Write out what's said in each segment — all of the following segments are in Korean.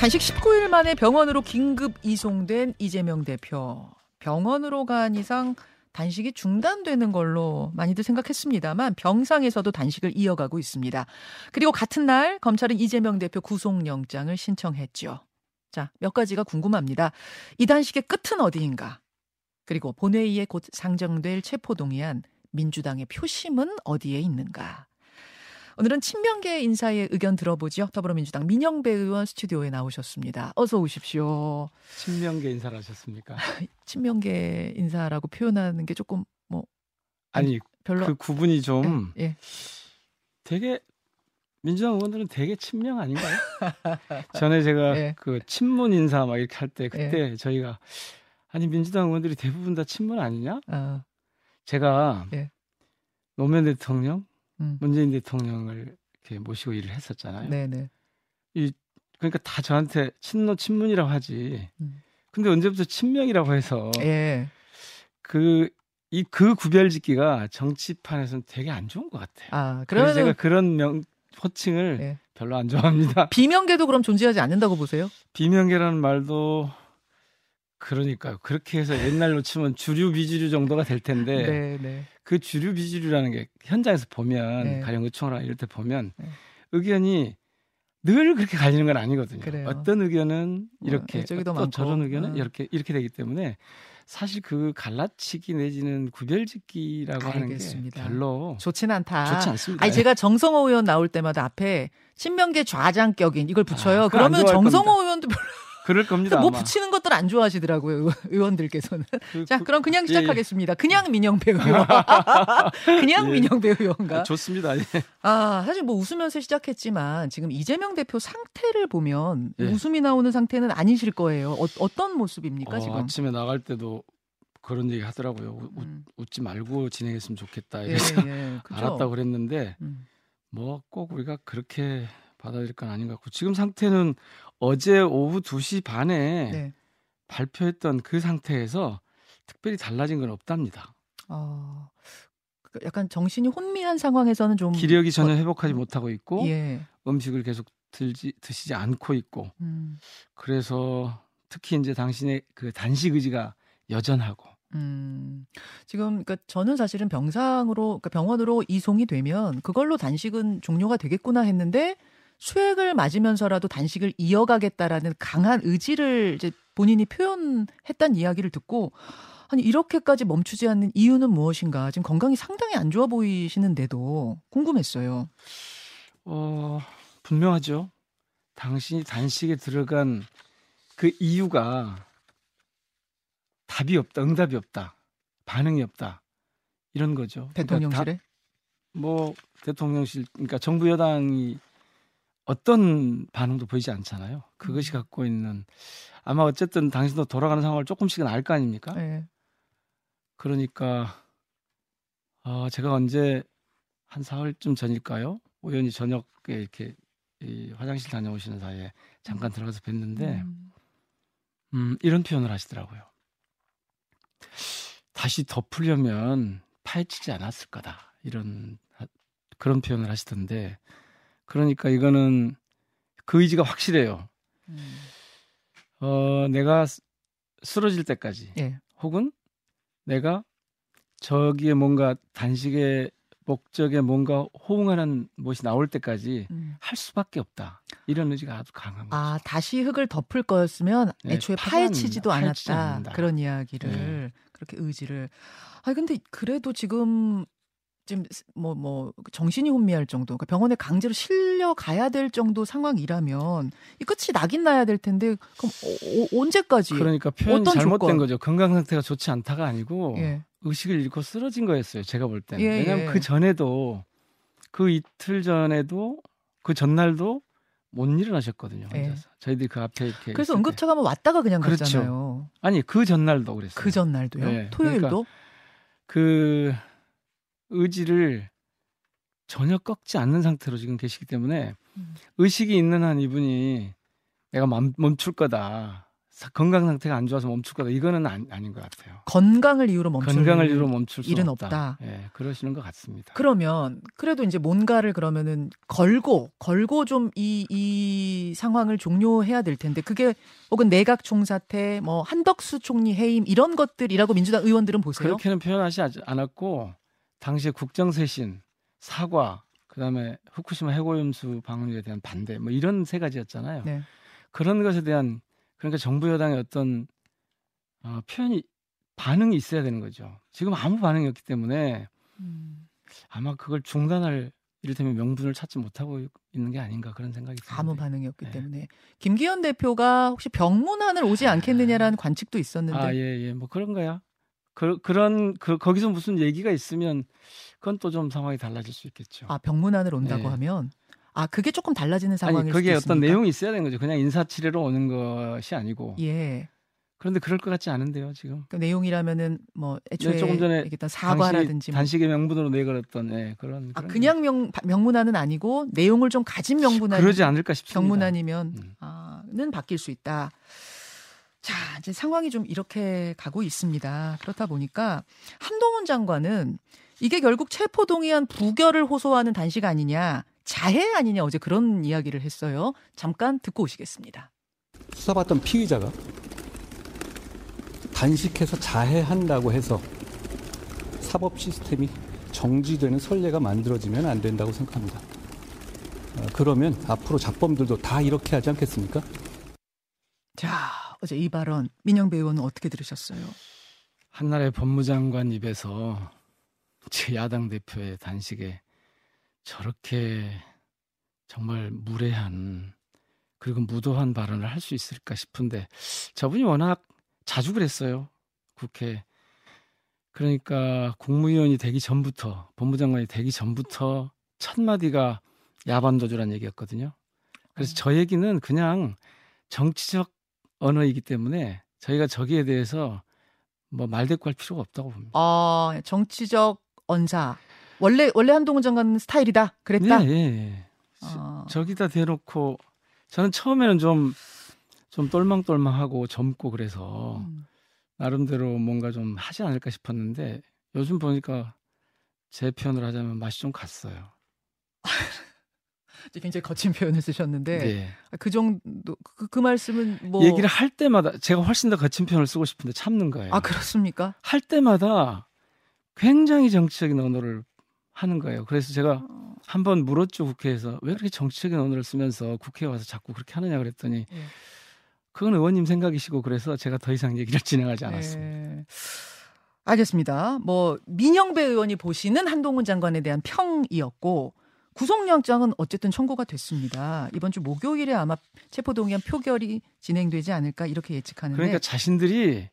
단식 19일 만에 병원으로 긴급 이송된 이재명 대표. 병원으로 간 이상 단식이 중단되는 걸로 많이들 생각했습니다만 병상에서도 단식을 이어가고 있습니다. 그리고 같은 날 검찰은 이재명 대표 구속영장을 신청했죠. 자, 몇 가지가 궁금합니다. 이 단식의 끝은 어디인가? 그리고 본회의에 곧 상정될 체포동의안 민주당의 표심은 어디에 있는가? 오늘은 친명계 인사의 의견 들어보죠. 더불어민주당 민영배 의원 스튜디오에 나오셨습니다. 어서 오십시오. 친명계 인사를 하셨습니까? 친명계 인사라고 표현하는 게 조금 뭐 아니 별로 그 구분이 좀 예, 예. 되게 민주당 의원들은 되게 친명 아닌가요? 전에 제가 예. 그 친문 인사 막 이렇게 할 때 그때 예. 저희가 아니 민주당 의원들이 대부분 다 친문 아니냐? 어. 제가 예. 노무현 대통령 음. 문재인 대통령을 이렇게 모시고 일을 했었잖아요. 네네. 이 그러니까 다 저한테 친노 친문이라고 하지. 음. 근데 언제부터 친명이라고 해서 예. 그이그 그 구별짓기가 정치판에서는 되게 안 좋은 것 같아요. 아, 그래서 제가 그런 명 호칭을 예. 별로 안 좋아합니다. 비명계도 그럼 존재하지 않는다고 보세요? 비명계라는 말도 그러니까요. 그렇게 해서 옛날로 치면 주류 비주류 정도가 될 텐데 네, 네. 그 주류 비주류라는 게 현장에서 보면 네. 가령 의총이나 이럴 때 보면 네. 의견이 늘 그렇게 갈리는 건 아니거든요. 그래요. 어떤 의견은 뭐, 이렇게 뭐, 또 많고. 저런 의견은 어. 이렇게 이렇게 되기 때문에 사실 그 갈라치기 내지는 구별짓기라고 알겠습니다. 하는 게 별로 좋지는 않다. 좋지 않습니다. 아니 제가 정성호 의원 나올 때마다 앞에 친명계 좌장격인 이걸 붙여요. 아, 그러면 정성호 의원도 별로 그럴 겁니다. 뭐 아마. 붙이는 것들 안 좋아하시더라고요 의원들께서는. 그, 자, 그럼 그냥 시작하겠습니다. 예, 예. 그냥 민영배 의원. 그냥 예. 민영배 의원가. 아, 좋습니다. 예. 아, 사실 뭐 웃으면서 시작했지만 지금 이재명 대표 상태를 보면 예. 웃음이 나오는 상태는 아니실 거예요. 어, 떤 모습입니까 어, 지금? 아침에 나갈 때도 그런 얘기 하더라고요. 음. 웃, 지 말고 진행했으면 좋겠다. 이래서 예, 알았다고 그랬는데 음. 뭐꼭 우리가 그렇게 받아들일 건 아닌 것 같고 지금 상태는 어제 오후 2시 반에 네. 발표했던 그 상태에서 특별히 달라진 건 없답니다. 어, 약간 정신이 혼미한 상황에서는 좀 기력이 전혀 회복하지 어, 못하고 있고 예. 음식을 계속 들지 드시지 않고 있고 음. 그래서 특히 이제 당신의 그 단식 의지가 여전하고 음, 지금 그러니까 저는 사실은 병상으로 그러니까 병원으로 이송이 되면 그걸로 단식은 종료가 되겠구나 했는데 수액을 맞으면서라도 단식을 이어가겠다라는 강한 의지를 이제 본인이 표현했다는 이야기를 듣고 아니 이렇게까지 멈추지 않는 이유는 무엇인가? 지금 건강이 상당히 안 좋아 보이시는데도 궁금했어요. 어 분명하죠. 당신이 단식에 들어간 그 이유가 답이 없다, 응답이 없다, 반응이 없다 이런 거죠. 그러니까 대통령실에? 그러니까 뭐 대통령실, 그러니까 정부 여당이 어떤 반응도 보이지 않잖아요. 그것이 음. 갖고 있는 아마 어쨌든 당신도 돌아가는 상황을 조금씩은 알 거 아닙니까? 네. 그러니까 어, 제가 언제 한 사흘쯤 전일까요? 우연히 저녁에 이렇게 이 화장실 다녀오시는 사이에 잠깐 들어가서 뵀는데 음. 음, 이런 표현을 하시더라고요. 다시 덮으려면 파헤치지 않았을 거다. 이런 그런 표현을 하시던데 그러니까 이거는 그 의지가 확실해요. 음. 어, 내가 쓰러질 때까지 예. 혹은 내가 저기에 뭔가 단식의 목적에 뭔가 호응하는 것이 나올 때까지 음. 할 수밖에 없다. 이런 의지가 아주 강한 거죠. 아, 다시 흙을 덮을 거였으면 네, 애초에 파헤치지도 않았다. 않는다. 그런 이야기를 네. 그렇게 의지를. 아 근데 그래도 지금 지금 뭐뭐 뭐 정신이 혼미할 정도, 그러니까 병원에 강제로 실려 가야 될 정도 상황이라면 이 끝이 나긴 나야 될 텐데 그럼 어, 어, 언제까지? 그러니까 표현이 잘못된 조건? 거죠. 건강 상태가 좋지 않다가 아니고 예. 의식을 잃고 쓰러진 거였어요. 제가 볼 때는. 예, 왜냐하면 예. 그 전에도 그 이틀 전에도 그 전날도 못 일어나셨거든요. 예. 혼자서. 저희들이 그 앞에 이렇게. 그래서 응급차가 뭐 왔다가 그냥 그렇죠. 갔잖아요. 아니 그 전날도 그랬어요. 그 전날도요. 네. 토요일도. 그러니까 그 의지를 전혀 꺾지 않는 상태로 지금 계시기 때문에 음. 의식이 있는 한 이분이 내가 멈출 거다. 건강 상태가 안 좋아서 멈출 거다. 이거는 아니, 아닌 것 같아요. 건강을 이유로 멈출 건강을 이유로 멈출 일은 없다. 없다. 예, 그러시는 것 같습니다. 그러면 그래도 이제 뭔가를 그러면은 걸고 걸고 좀 이이 상황을 종료해야 될 텐데 그게 혹은 내각 총사태 뭐 한덕수 총리 해임 이런 것들이라고 민주당 의원들은 보세요. 그렇게는 표현하지 않았고 당시에 국정쇄신, 사과, 그다음에 후쿠시마 해고염수 방류에 대한 반대 뭐 이런 세 가지였잖아요. 네. 그런 것에 대한 그러니까 정부 여당의 어떤 어, 표현이 반응이 있어야 되는 거죠. 지금 아무 반응이 없기 때문에 음. 아마 그걸 중단할 이를테면 명분을 찾지 못하고 있는 게 아닌가 그런 생각이 듭니다. 아무 반응이 없기 네. 때문에 김기현 대표가 혹시 병문안을 오지 않겠느냐라는 관측도 있었는데 아 예예 예. 뭐 그런 거야. 그, 그런 그 거기서 무슨 얘기가 있으면 그건 또 좀 상황이 달라질 수 있겠죠. 아 병문안을 온다고 네. 하면 아 그게 조금 달라지는 상황일 아니, 그게 어떤 내용이 있어야 되는 거죠. 그냥 인사치레로 오는 것이 아니고. 예. 그런데 그럴 것 같지 않은데요, 지금. 그 내용이라면은 뭐 애초에 네, 조금 전에 얘기했던 사과라든지 뭐. 단식 의 명분으로 내걸었던 예, 그런, 아 그냥 명 명문안은 아니고 내용을 좀 가진 명문안 그러지 않을까 싶습니다. 명문안이면 음. 아는 바뀔 수 있다. 자, 이제 상황이 좀 이렇게 가고 있습니다. 그렇다 보니까 한동훈 장관은 이게 결국 체포동의안 부결을 호소하는 단식 아니냐, 자해 아니냐 어제 그런 이야기를 했어요. 잠깐 듣고 오시겠습니다. 수사받던 피의자가 단식해서 자해한다고 해서 사법 시스템이 정지되는 선례가 만들어지면 안 된다고 생각합니다. 어, 그러면 앞으로 잡범들도 다 이렇게 하지 않겠습니까? 자, 어제 이 발언 민영배 의원은 어떻게 들으셨어요? 한나라의 법무장관 입에서 제 야당 대표의 단식에 저렇게 정말 무례한 그리고 무도한 발언을 할 수 있을까 싶은데 저분이 워낙 자주 그랬어요. 국회. 그러니까 국무위원이 되기 전부터 법무장관이 되기 전부터 첫 마디가 야반도주란 얘기였거든요. 그래서 저 얘기는 그냥 정치적 언어이기 때문에 저희가 저기에 대해서 뭐 말대꾸할 필요가 없다고 봅니다. 아 정치적 언사 원래 원래 한동훈 장관 스타일이다 그랬다. 네, 네. 아. 저기다 대놓고 저는 처음에는 좀좀 똘망똘망하고 젊고 그래서 음. 나름대로 뭔가 좀 하지 않을까 싶었는데 요즘 보니까 제 표현을 하자면 맛이 좀 갔어요. 굉장히 거친 표현을 쓰셨는데 네. 그 정도 그, 그, 말씀은 뭐 얘기를 할 때마다 제가 훨씬 더 거친 표현을 쓰고 싶은데 참는 거예요. 아 그렇습니까? 할 때마다 굉장히 정치적인 언어를 하는 거예요. 그래서 제가 어... 한번 물었죠 국회에서 왜 그렇게 정치적인 언어를 쓰면서 국회에 와서 자꾸 그렇게 하느냐 그랬더니 네. 그건 의원님 생각이시고 그래서 제가 더 이상 얘기를 진행하지 않았습니다. 네. 알겠습니다. 뭐 민영배 의원이 보시는 한동훈 장관에 대한 평이었고 구속영장은 어쨌든 청구가 됐습니다. 이번 주 목요일에 아마 체포동의안 표결이 진행되지 않을까 이렇게 예측하는데 그러니까 자신들이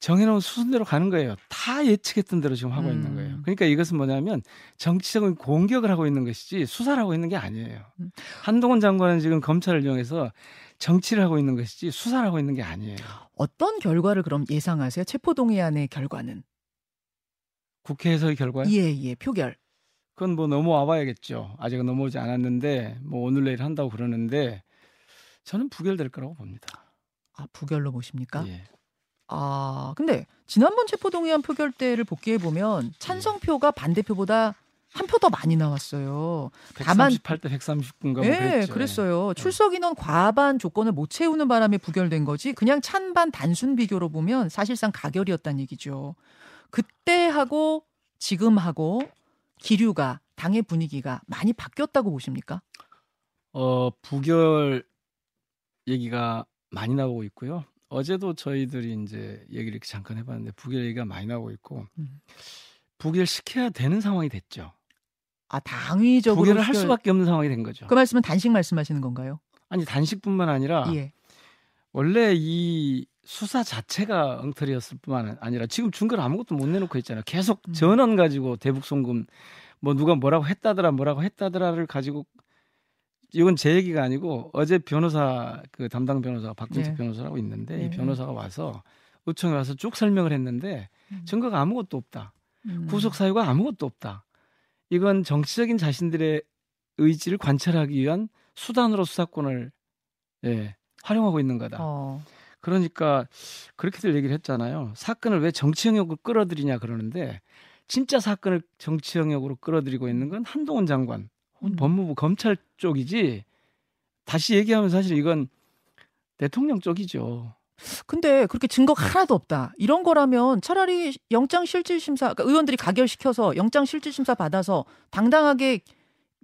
정해놓은 수순대로 가는 거예요. 다 예측했던 대로 지금 하고 음. 있는 거예요. 그러니까 이것은 뭐냐면 정치적인 공격을 하고 있는 것이지 수사를 하고 있는 게 아니에요. 음. 한동훈 장관은 지금 검찰을 이용해서 정치를 하고 있는 것이지 수사를 하고 있는 게 아니에요. 어떤 결과를 그럼 예상하세요? 체포동의안의 결과는? 국회에서의 결과요? 예, 예, 표결. 그건 뭐 넘어와 봐야겠죠. 아직은 넘어오지 않았는데 뭐 오늘 내일 한다고 그러는데 저는 부결될 거라고 봅니다. 아 부결로 보십니까? 예. 아 근데 지난번 체포동의안 표결 때를 복귀해 보면 찬성표가 반대표보다 한 표 더 많이 나왔어요. 다만 138대 139인가 네, 그랬죠. 그랬어요. 네. 출석 인원 과반 조건을 못 채우는 바람에 부결된 거지. 그냥 찬반 단순 비교로 보면 사실상 가결이었다는 얘기죠. 그때하고 지금하고 기류가 당의 분위기가 많이 바뀌었다고 보십니까? 어, 부결 얘기가 많이 나오고 있고요. 어제도 저희들이 이제 얘기를 이렇게 잠깐 해봤는데 부결 얘기가 많이 나오고 있고 음. 부결 시켜야 되는 상황이 됐죠. 아 당위적으로 부결을 할 수밖에 없는 상황이 된 거죠. 그 말씀은 단식 말씀하시는 건가요? 아니 단식뿐만 아니라 예. 원래 이 수사 자체가 엉터리였을 뿐만 아니라 지금 증거를 아무것도 못 내놓고 있잖아요. 계속 음. 전원 가지고 대북 송금 뭐 누가 뭐라고 했다더라 뭐라고 했다더라를 가지고 이건 제 얘기가 아니고 어제 변호사 그 담당 변호사 박준식 네. 변호사라고 있는데 네. 이 변호사가 와서 의총에 와서 쭉 설명을 했는데 음. 증거가 아무것도 없다. 음. 구속 사유가 아무것도 없다. 이건 정치적인 자신들의 의지를 관찰하기 위한 수단으로 수사권을 예, 활용하고 있는 거다. 어. 그러니까 그렇게들 얘기를 했잖아요. 사건을 왜 정치 영역으로 끌어들이냐 그러는데 진짜 사건을 정치 영역으로 끌어들이고 있는 건 한동훈 장관, 음. 법무부 검찰 쪽이지. 다시 얘기하면 사실 이건 대통령 쪽이죠. 근데 그렇게 증거가 하나도 없다. 이런 거라면 차라리 영장 실질 심사 그러니까 의원들이 가결시켜서 영장 실질 심사 받아서 당당하게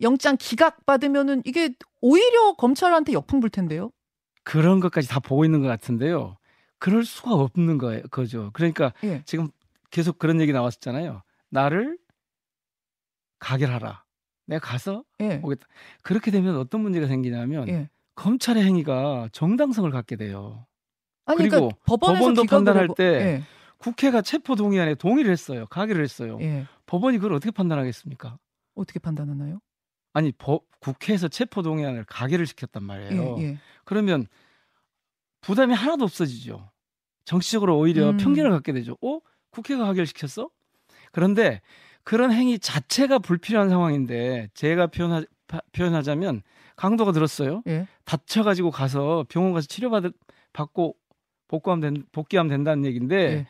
영장 기각 받으면은 이게 오히려 검찰한테 역풍 불 텐데요. 그런 것까지 다 보고 있는 것 같은데요. 그럴 수가 없는 거예요. 거죠. 그러니까 예. 지금 계속 그런 얘기 나왔었잖아요. 나를 가결하라. 내가 가서 예. 오겠다. 그렇게 되면 어떤 문제가 생기냐면 예. 검찰의 행위가 정당성을 갖게 돼요. 아니, 그리고 그러니까 법원도 판단할 때 예. 국회가 체포 동의안에 동의를 했어요. 가결을 했어요. 예. 법원이 그걸 어떻게 판단하겠습니까? 어떻게 판단하나요? 아니 법, 국회에서 체포 동의안을 가결을 시켰단 말이에요. 예, 예. 그러면 부담이 하나도 없어지죠. 정치적으로 오히려 음. 편견을 갖게 되죠. 어? 국회가 가결시켰어? 그런데 그런 행위 자체가 불필요한 상황인데 제가 표현하, 표현하자면 강도가 들었어요. 예. 다쳐가지고 가서 병원 가서 치료받 받고 복구하면 된, 복귀하면 된다는 얘기인데 예.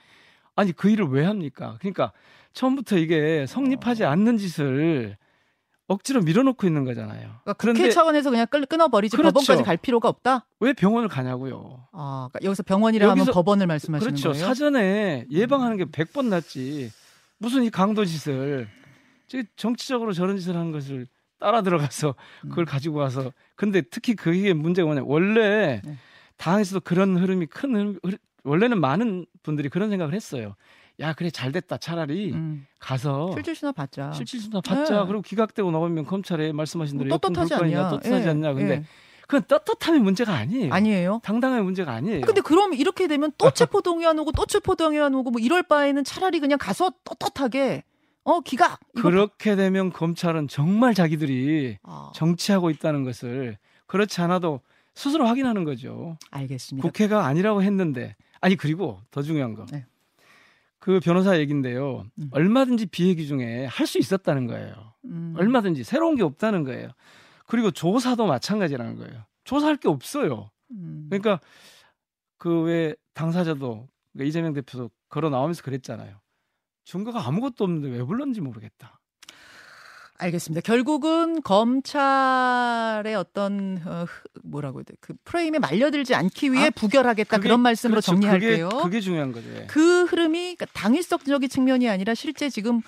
아니 그 일을 왜 합니까? 그러니까 처음부터 이게 성립하지 어. 않는 짓을 억지로 밀어놓고 있는 거잖아요. 그러니까 그런데 국회 차원에서 그냥 끊어버리지 그렇죠. 법원까지 갈 필요가 없다. 왜 병원을 가냐고요. 아 그러니까 여기서 병원이라 하면 법원을 말씀하시는 그렇죠. 거예요. 사전에 예방하는 게 100번 낫지. 무슨 이 강도 짓을 정치적으로 저런 짓을 하는 것을 따라 들어가서 음. 그걸 가지고 와서 근데 특히 그게 문제가 뭐냐 원래 네. 당에서도 그런 흐름이 큰 흐름, 원래는 많은 분들이 그런 생각을 했어요. 야 그래 잘 됐다 차라리 음. 가서 실질심사 받자 실질심사 받자 네. 그리고 기각되고 나오면 검찰에 말씀하신 대로 떳떳하지 않냐 떳떳하지 예. 않냐 근데 예. 그건 떳떳함의 문제가 아니에요. 아니에요. 당당함의 문제가 아니에요. 근데 그럼 이렇게 되면 또 체포 동의안 오고 또 체포 동의안 오고 뭐 이럴 바에는 차라리 그냥 가서 떳떳하게 어 기각. 그렇게 되면 검찰은 정말 자기들이 아. 정치하고 있다는 것을 그렇지 않아도 스스로 확인하는 거죠. 알겠습니다. 국회가 아니라고 했는데 아니 그리고 더 중요한 거. 네. 그 변호사 얘긴데요. 음. 얼마든지 비핵기 중에 할 수 있었다는 거예요. 음. 얼마든지 새로운 게 없다는 거예요. 그리고 조사도 마찬가지라는 거예요. 조사할 게 없어요. 음. 그러니까 그 왜 당사자도 그러니까 이재명 대표도 걸어 나오면서 그랬잖아요. 증거가 아무것도 없는데 왜 불렀는지 모르겠다. 알겠습니다. 결국은 검찰의 어떤 어, 뭐라고 해야 돼? 그 프레임에 말려들지 않기 위해 아, 부결하겠다 그게, 그런 말씀으로 그렇죠. 정리할게요. 그게, 그게, 중요한 거죠. 예. 그 흐름이 그러니까 당위성적인 측면이 아니라 실제 지금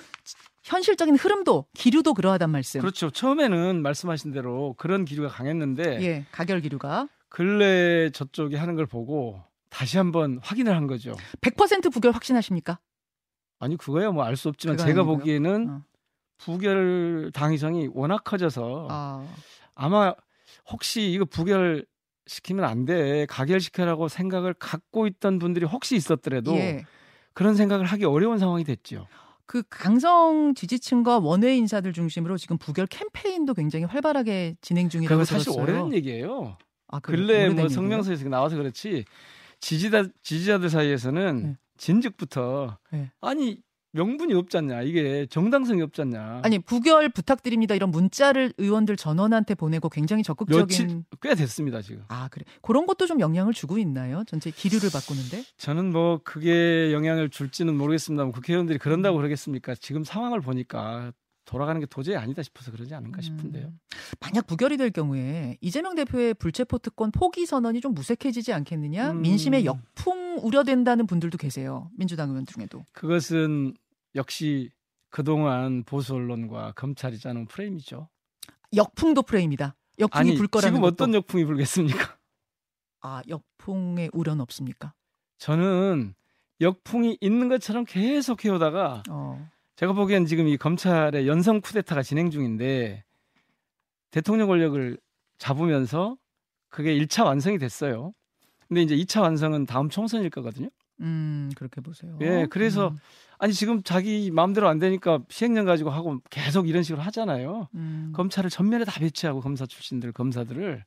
현실적인 흐름도 기류도 그러하단 말씀. 그렇죠. 처음에는 말씀하신 대로 그런 기류가 강했는데 예, 가결 기류가 근래 저쪽이 하는 걸 보고 다시 한번 확인을 한 거죠. 100% 부결 확신하십니까? 아니 그거야 뭐 알 수 없지만 제가 아니고요? 보기에는 어. 부결 당위성이 워낙 커져서 아. 아마 혹시 이거 부결 시키면 안 돼. 가결시켜라고 생각을 갖고 있던 분들이 혹시 있었더라도 예. 그런 생각을 하기 어려운 상황이 됐죠. 그 강성 지지층과 원외 인사들 중심으로 지금 부결 캠페인도 굉장히 활발하게 진행 중이라고 들었어요. 사실 오래된 얘기예요. 아, 근래 뭐 성명서에서 나와서 그렇지 지지자 지지자들 사이에서는 네. 진즉부터 네. 아니 명분이 없지 않냐 이게 정당성이 없지 않냐 아니 부결 부탁드립니다 이런 문자를 의원들 전원한테 보내고 굉장히 적극적인 꽤 됐습니다 지금 아 그래 그런 것도 좀 영향을 주고 있나요 전체 기류를 바꾸는데 저는 뭐 그게 영향을 줄지는 모르겠습니다만 국회의원들이 그런다고 음. 그러겠습니까 지금 상황을 보니까 돌아가는 게 도저히 아니다 싶어서 그러지 않은가 싶은데요. 음. 만약 부결이 될 경우에 이재명 대표의 불체포 특권 포기 선언이 좀 무색해지지 않겠느냐? 음. 민심의 역풍 우려된다는 분들도 계세요. 민주당 의원 중에도. 그것은 역시 그동안 보수 언론과 검찰이 짜는 프레임이죠. 역풍도 프레임이다. 역풍이 아니, 불 거라는 지금 어떤 역풍이 불겠습니까? 아, 역풍의 우려는 없습니까? 저는 역풍이 있는 것처럼 계속 해오다가 어. 제가 보기엔 지금 이 검찰의 연성 쿠데타가 진행 중인데 대통령 권력을 잡으면서 그게 1차 완성이 됐어요. 근데 이제 2차 완성은 다음 총선일 거거든요. 음, 그렇게 보세요. 예, 그래서 음. 아니 지금 자기 마음대로 안 되니까 시행령 가지고 하고 계속 이런 식으로 하잖아요. 음. 검찰을 전면에 다 배치하고 검사 출신들 검사들을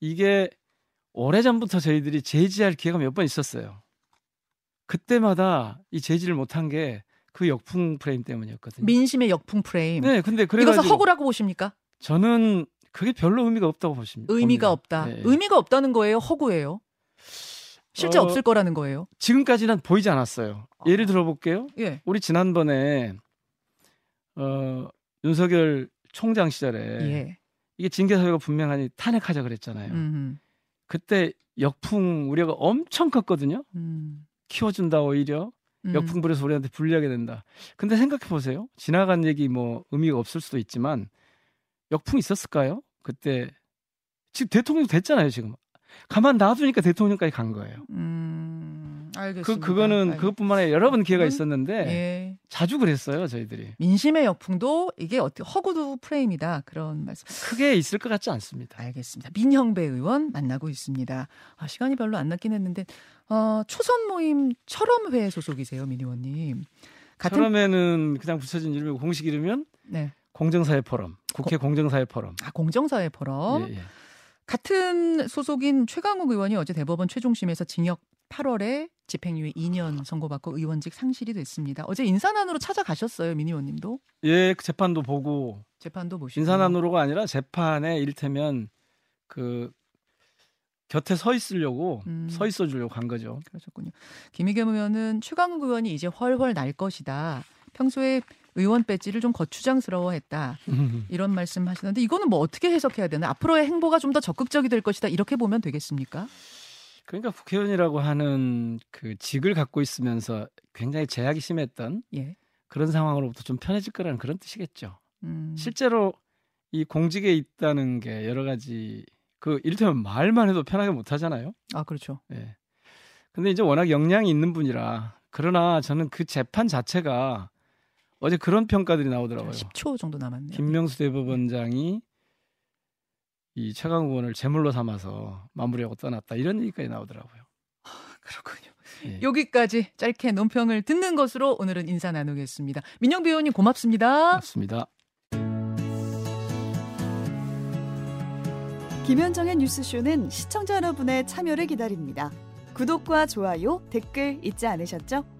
이게 오래전부터 저희들이 제지할 기회가 몇 번 있었어요. 그때마다 이 제지를 못한 게 그 역풍 프레임 때문이었거든요. 민심의 역풍 프레임. 네, 근데 그래서 이것을 허구라고 보십니까? 저는 그게 별로 의미가 없다고 보십니다. 의미가 봅니다. 없다. 네. 의미가 없다는 거예요. 허구예요. 실제 어, 없을 거라는 거예요. 지금까지는 보이지 않았어요. 아. 예를 들어 볼게요. 예. 우리 지난번에 어, 윤석열 총장 시절에 예. 이게 징계 사유가 분명하니 탄핵하자 그랬잖아요. 음흠. 그때 역풍 우려가 엄청 컸거든요. 음. 키워준다 오히려 음. 역풍 불에서 우리한테 불리하게 된다. 근데 생각해 보세요. 지나간 얘기 뭐 의미가 없을 수도 있지만 역풍 있었을까요? 그때 지금 대통령 됐잖아요. 지금 가만 놔두니까 대통령까지 간 거예요. 음, 알겠습니다. 그 그거는 알겠습니다. 그것뿐만 아니라 여러 번 기회가 있었는데 예. 자주 그랬어요, 저희들이. 민심의 역풍도 이게 어떻게 허구도 프레임이다 그런 말씀. 크게 있을 것 같지 않습니다. 알겠습니다. 민형배 의원 만나고 있습니다. 아, 시간이 별로 안 남긴 했는데 어, 초선 모임 철험회 소속이세요, 민 의원님. 같은... 철험회는 그냥 붙여진 이름이고 공식 이름은 네. 공정사회 포럼, 국회 고... 공정사회 포럼. 아, 공정사회 포럼. 예, 예. 같은 소속인 최강욱 의원이 어제 대법원 최종심에서 징역 8월에 집행유예 2년 선고받고 의원직 상실이 됐습니다. 어제 인사난으로 찾아가셨어요, 민 의원님도? 예, 그 재판도 보고. 재판도 보시고. 인사난으로가 아니라 재판에 일테면 그 곁에 서 있으려고 음. 서 있어 주려고 간 거죠. 그러셨군요. 김희겸 의원은 최강욱 의원이 이제 훨훨 날 것이다. 평소에 의원 배지를 좀 거추장스러워했다 이런 말씀하시는데 이거는 뭐 어떻게 해석해야 되나? 앞으로의 행보가 좀 더 적극적이 될 것이다 이렇게 보면 되겠습니까? 그러니까 국회의원이라고 하는 그 직을 갖고 있으면서 굉장히 제약이 심했던 예. 그런 상황으로부터 좀 편해질 거라는 그런 뜻이겠죠. 음. 실제로 이 공직에 있다는 게 여러 가지 그 이를테면 말만 해도 편하게 못 하잖아요. 아 그렇죠. 예. 근데 이제 워낙 역량이 있는 분이라 그러나 저는 그 재판 자체가 어제 그런 평가들이 나오더라고요. 10초 정도 남았네요. 김명수 대법원장이 이 최강 의원을 제물로 삼아서 마무리하고 떠났다 이런 얘기까지 나오더라고요. 아, 그렇군요. 예. 여기까지 짧게 논평을 듣는 것으로 오늘은 인사 나누겠습니다. 민영비 의원님 고맙습니다. 고맙습니다. 김현정의 뉴스쇼는 시청자 여러분의 참여를 기다립니다. 구독과 좋아요, 댓글 잊지 않으셨죠?